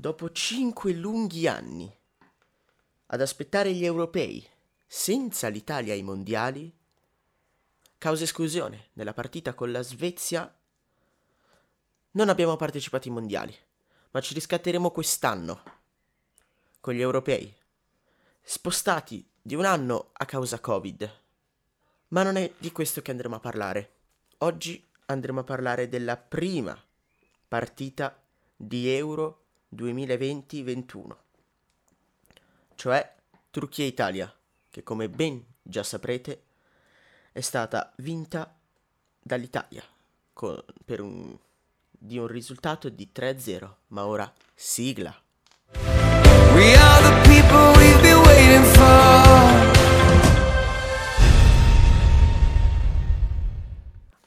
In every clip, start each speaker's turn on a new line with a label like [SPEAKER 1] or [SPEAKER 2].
[SPEAKER 1] dopo cinque lunghi anni ad aspettare gli europei senza l'Italia ai mondiali, causa esclusione nella partita con la Svezia, non abbiamo partecipato ai mondiali, ma ci riscatteremo quest'anno con gli europei, spostati di un anno a causa Covid. Ma non è di questo che andremo a parlare. Oggi andremo a parlare della prima partita di Euro 2020-21, cioè Turchia-Italia, che come ben già saprete è stata vinta dall'Italia con, per un, di un risultato di 3-0, ma ora sigla. We are the people we've been waiting for.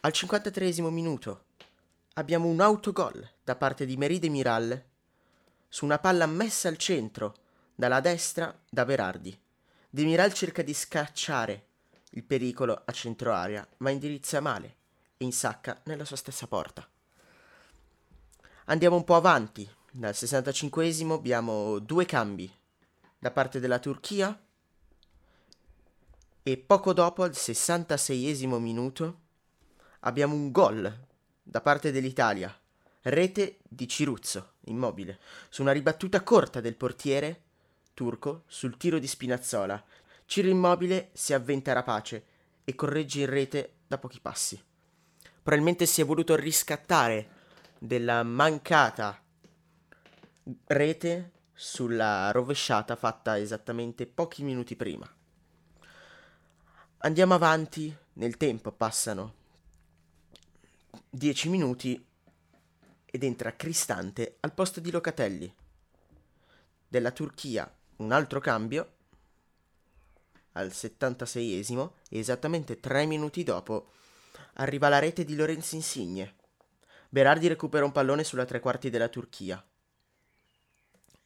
[SPEAKER 1] Al 53 minuto abbiamo un autogol da parte di Meride Miral su una palla messa al centro dalla destra da Berardi. Demiral cerca di scacciare il pericolo a centro area, ma indirizza male e insacca nella sua stessa porta. Andiamo un po' avanti. Dal 65 abbiamo due cambi da parte della Turchia e poco dopo, al 66 minuto, abbiamo un gol da parte dell'Italia. Rete di Ciruzzo, immobile, su una ribattuta corta del portiere turco sul tiro di Spinazzola. Ciro Immobile si avventa rapace e corregge in rete da pochi passi. Probabilmente si è voluto riscattare della mancata rete sulla rovesciata fatta esattamente pochi minuti prima. Andiamo avanti, nel tempo passano 10 minuti ed entra Cristante al posto di Locatelli. Della Turchia un altro cambio al 76esimo e esattamente tre minuti dopo arriva la rete di Lorenzo Insigne. Berardi recupera un pallone sulla tre quarti della Turchia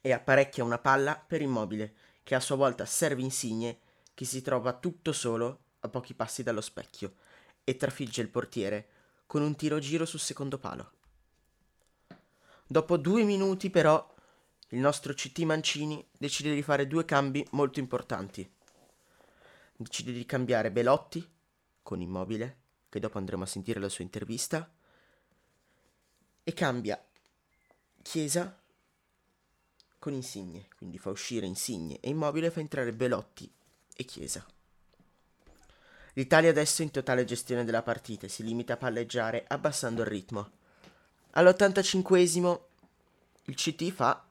[SPEAKER 1] e apparecchia una palla per Immobile che a sua volta serve Insigne che si trova tutto solo a pochi passi dallo specchio e trafigge il portiere con un tiro giro sul secondo palo. Dopo due minuti però il nostro CT Mancini decide di fare due cambi molto importanti. Decide di cambiare Belotti con Immobile, che dopo andremo a sentire la sua intervista, e cambia Chiesa con Insigne, quindi fa uscire Insigne e Immobile fa entrare Belotti e Chiesa. L'Italia adesso è in totale gestione della partita e si limita a palleggiare abbassando il ritmo. All'85 il CT fa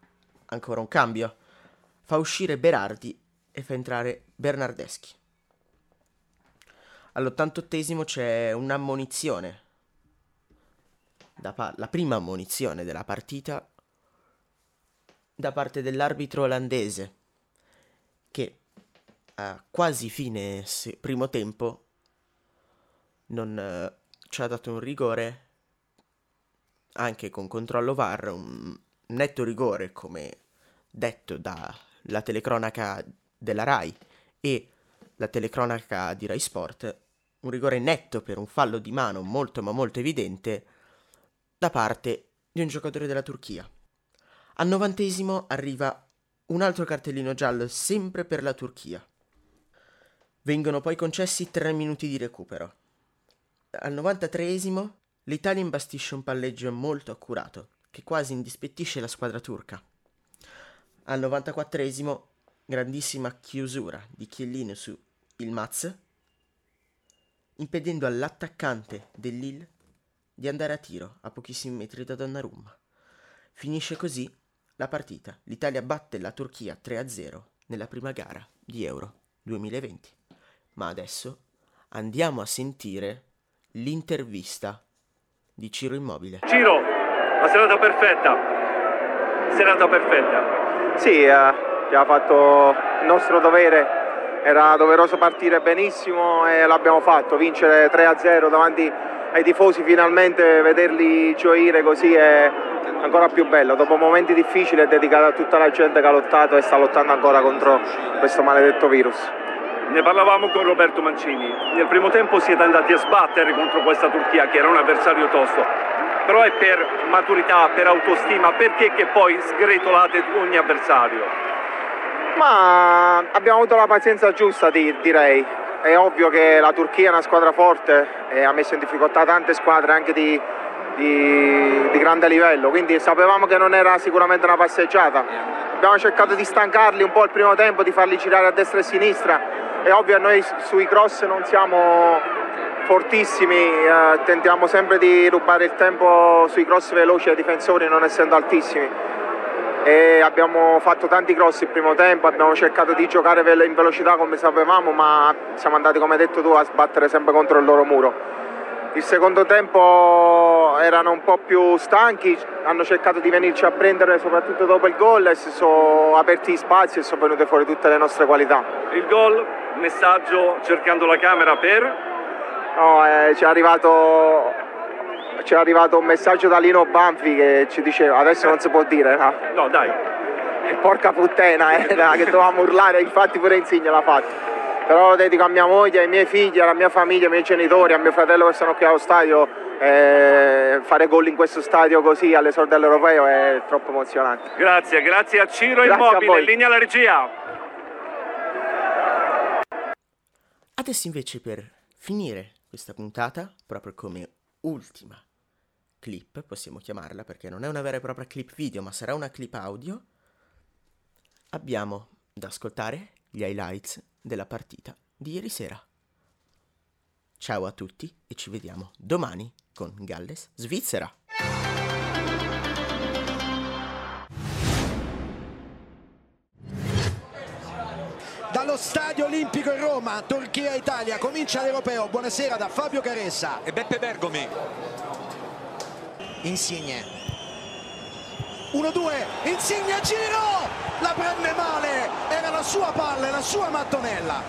[SPEAKER 1] ancora un cambio. Fa uscire Berardi e fa entrare Bernardeschi. All'88 c'è un'ammonizione. Pa- la prima ammonizione della partita da parte dell'arbitro olandese che a quasi fine se- primo tempo non eh, ci ha dato un rigore anche con controllo VAR, un netto rigore, come detto dalla telecronaca della RAI e la telecronaca di Rai Sport, un rigore netto per un fallo di mano molto ma molto evidente da parte di un giocatore della Turchia. Al novantesimo arriva un altro cartellino giallo sempre per la Turchia. Vengono poi concessi tre minuti di recupero. Al 93esimo l'Italia imbastisce un palleggio molto accurato che quasi indispettisce la squadra turca. Al 94esimo, grandissima chiusura di Chiellino su il Maz, impedendo all'attaccante dell'Ill di andare a tiro a pochissimi metri da Donnarumma. Finisce così la partita. L'Italia batte la Turchia 3-0 nella prima gara di Euro 2020. Ma adesso andiamo a sentire l'intervista di Ciro Immobile.
[SPEAKER 2] Ciro, la serata perfetta. Serata perfetta.
[SPEAKER 3] Sì, eh, abbiamo fatto il nostro dovere, era doveroso partire benissimo e l'abbiamo fatto, vincere 3-0 davanti ai tifosi finalmente, vederli gioire così è ancora più bello, dopo momenti difficili è dedicato a tutta la gente che ha lottato e sta lottando ancora contro questo maledetto virus.
[SPEAKER 2] Ne parlavamo con Roberto Mancini, nel primo tempo siete andati a sbattere contro questa Turchia che era un avversario tosto, però è per maturità, per autostima, perché che poi sgretolate ogni avversario?
[SPEAKER 3] Ma abbiamo avuto la pazienza giusta, direi. È ovvio che la Turchia è una squadra forte e ha messo in difficoltà tante squadre anche di, di, di grande livello, quindi sapevamo che non era sicuramente una passeggiata. Abbiamo cercato di stancarli un po' il primo tempo, di farli girare a destra e a sinistra. È ovvio noi sui cross non siamo fortissimi, eh, tentiamo sempre di rubare il tempo sui cross veloci ai difensori non essendo altissimi. E abbiamo fatto tanti cross il primo tempo, abbiamo cercato di giocare in velocità come sapevamo, ma siamo andati, come hai detto tu, a sbattere sempre contro il loro muro. Il secondo tempo erano un po' più stanchi, hanno cercato di venirci a prendere soprattutto dopo il gol e si sono aperti gli spazi e sono venute fuori tutte le nostre qualità.
[SPEAKER 2] Il gol, messaggio cercando la camera per?
[SPEAKER 3] No, eh, ci, è arrivato, ci è arrivato un messaggio da Lino Banfi che ci diceva, adesso non si può dire. No,
[SPEAKER 2] no dai.
[SPEAKER 3] Porca puttana, eh, che dovevamo urlare, infatti pure Insigne l'ha fatto però lo dedico a mia moglie, ai miei figli, alla mia famiglia, ai miei genitori, a mio fratello che sono qui allo stadio. Eh, fare gol in questo stadio così all'esordio dell'Europeo è troppo emozionante.
[SPEAKER 2] Grazie, grazie a Ciro grazie Immobile, a linea alla regia.
[SPEAKER 1] Adesso invece per finire questa puntata, proprio come ultima clip, possiamo chiamarla perché non è una vera e propria clip video, ma sarà una clip audio, abbiamo da ascoltare gli highlights della partita di ieri sera. Ciao a tutti e ci vediamo domani con Galles Svizzera.
[SPEAKER 4] Dallo Stadio Olimpico in Roma, Turchia-Italia, comincia l'Europeo. Buonasera da Fabio Caressa
[SPEAKER 5] e Beppe Bergomi.
[SPEAKER 4] Insigne 1-2, Insigne giro, la prende male, era la sua palla, la sua mattonella.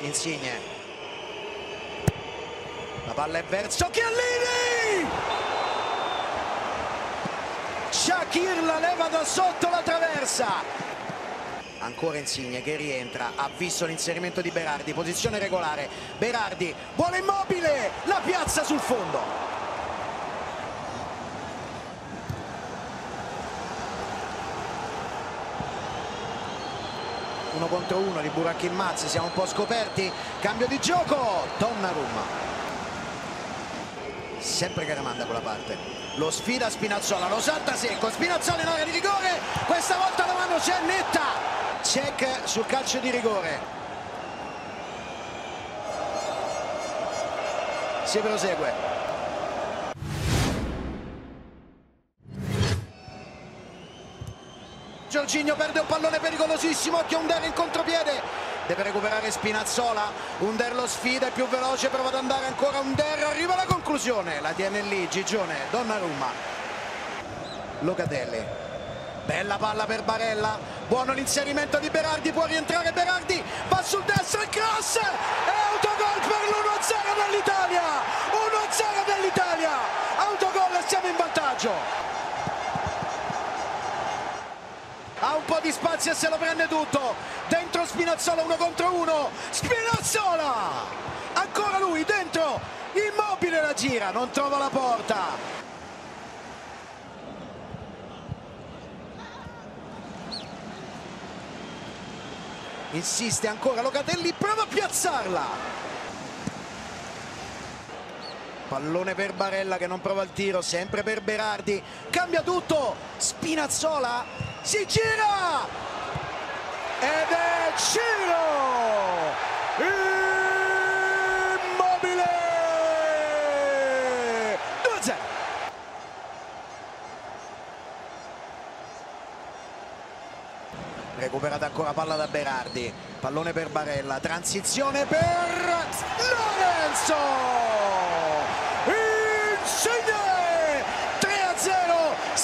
[SPEAKER 4] Insigne, la palla è verso Chiellini! Shakir la leva da sotto la traversa. Ancora Insigne che rientra, ha visto l'inserimento di Berardi, posizione regolare. Berardi, vuole immobile, la piazza sul fondo. Uno contro uno di Buracchi Mazzi siamo un po' scoperti. Cambio di gioco Donnarumma. Sempre Caramanda quella parte. Lo sfida Spinazzola lo salta secco. Spinazzola in area di rigore. Questa volta la mano c'è netta. Check sul calcio di rigore. Si prosegue Giorginio perde un pallone pericolosissimo, occhio Under in contropiede, deve recuperare Spinazzola, Under lo sfida, è più veloce, prova ad andare ancora Under, arriva alla conclusione, la tiene lì Gigione, Donnarumma, Locatelli, bella palla per Barella, buono l'inserimento di Berardi, può rientrare Berardi, va sul destro il cross, e autogol per l'1-0 dell'Italia, 1-0 dell'Italia, autogol e siamo in vantaggio. Ha un po' di spazio e se lo prende tutto. Dentro Spinazzola uno contro uno. Spinazzola! Ancora lui dentro. Immobile la gira non trova la porta. Insiste ancora Locatelli prova a piazzarla pallone per Barella che non prova il tiro sempre per Berardi. Cambia tutto Spinazzola si gira! Ed è Ciro! Immobile! 2-0 recuperata ancora palla da Berardi. Pallone per Barella transizione per Lorenzo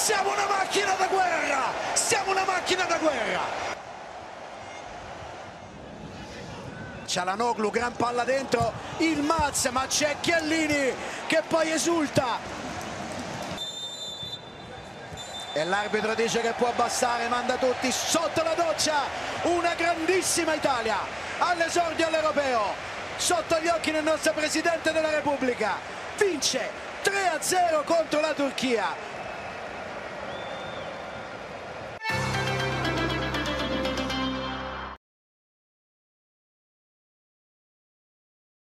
[SPEAKER 4] siamo una macchina da guerra siamo una macchina da guerra. Cialanoglu gran palla dentro il Maz ma c'è Chiellini che poi esulta. E l'arbitro dice che può abbassare manda tutti sotto la doccia una grandissima Italia all'esordio all'europeo. Sotto gli occhi del nostro Presidente della Repubblica vince 3-0 contro la Turchia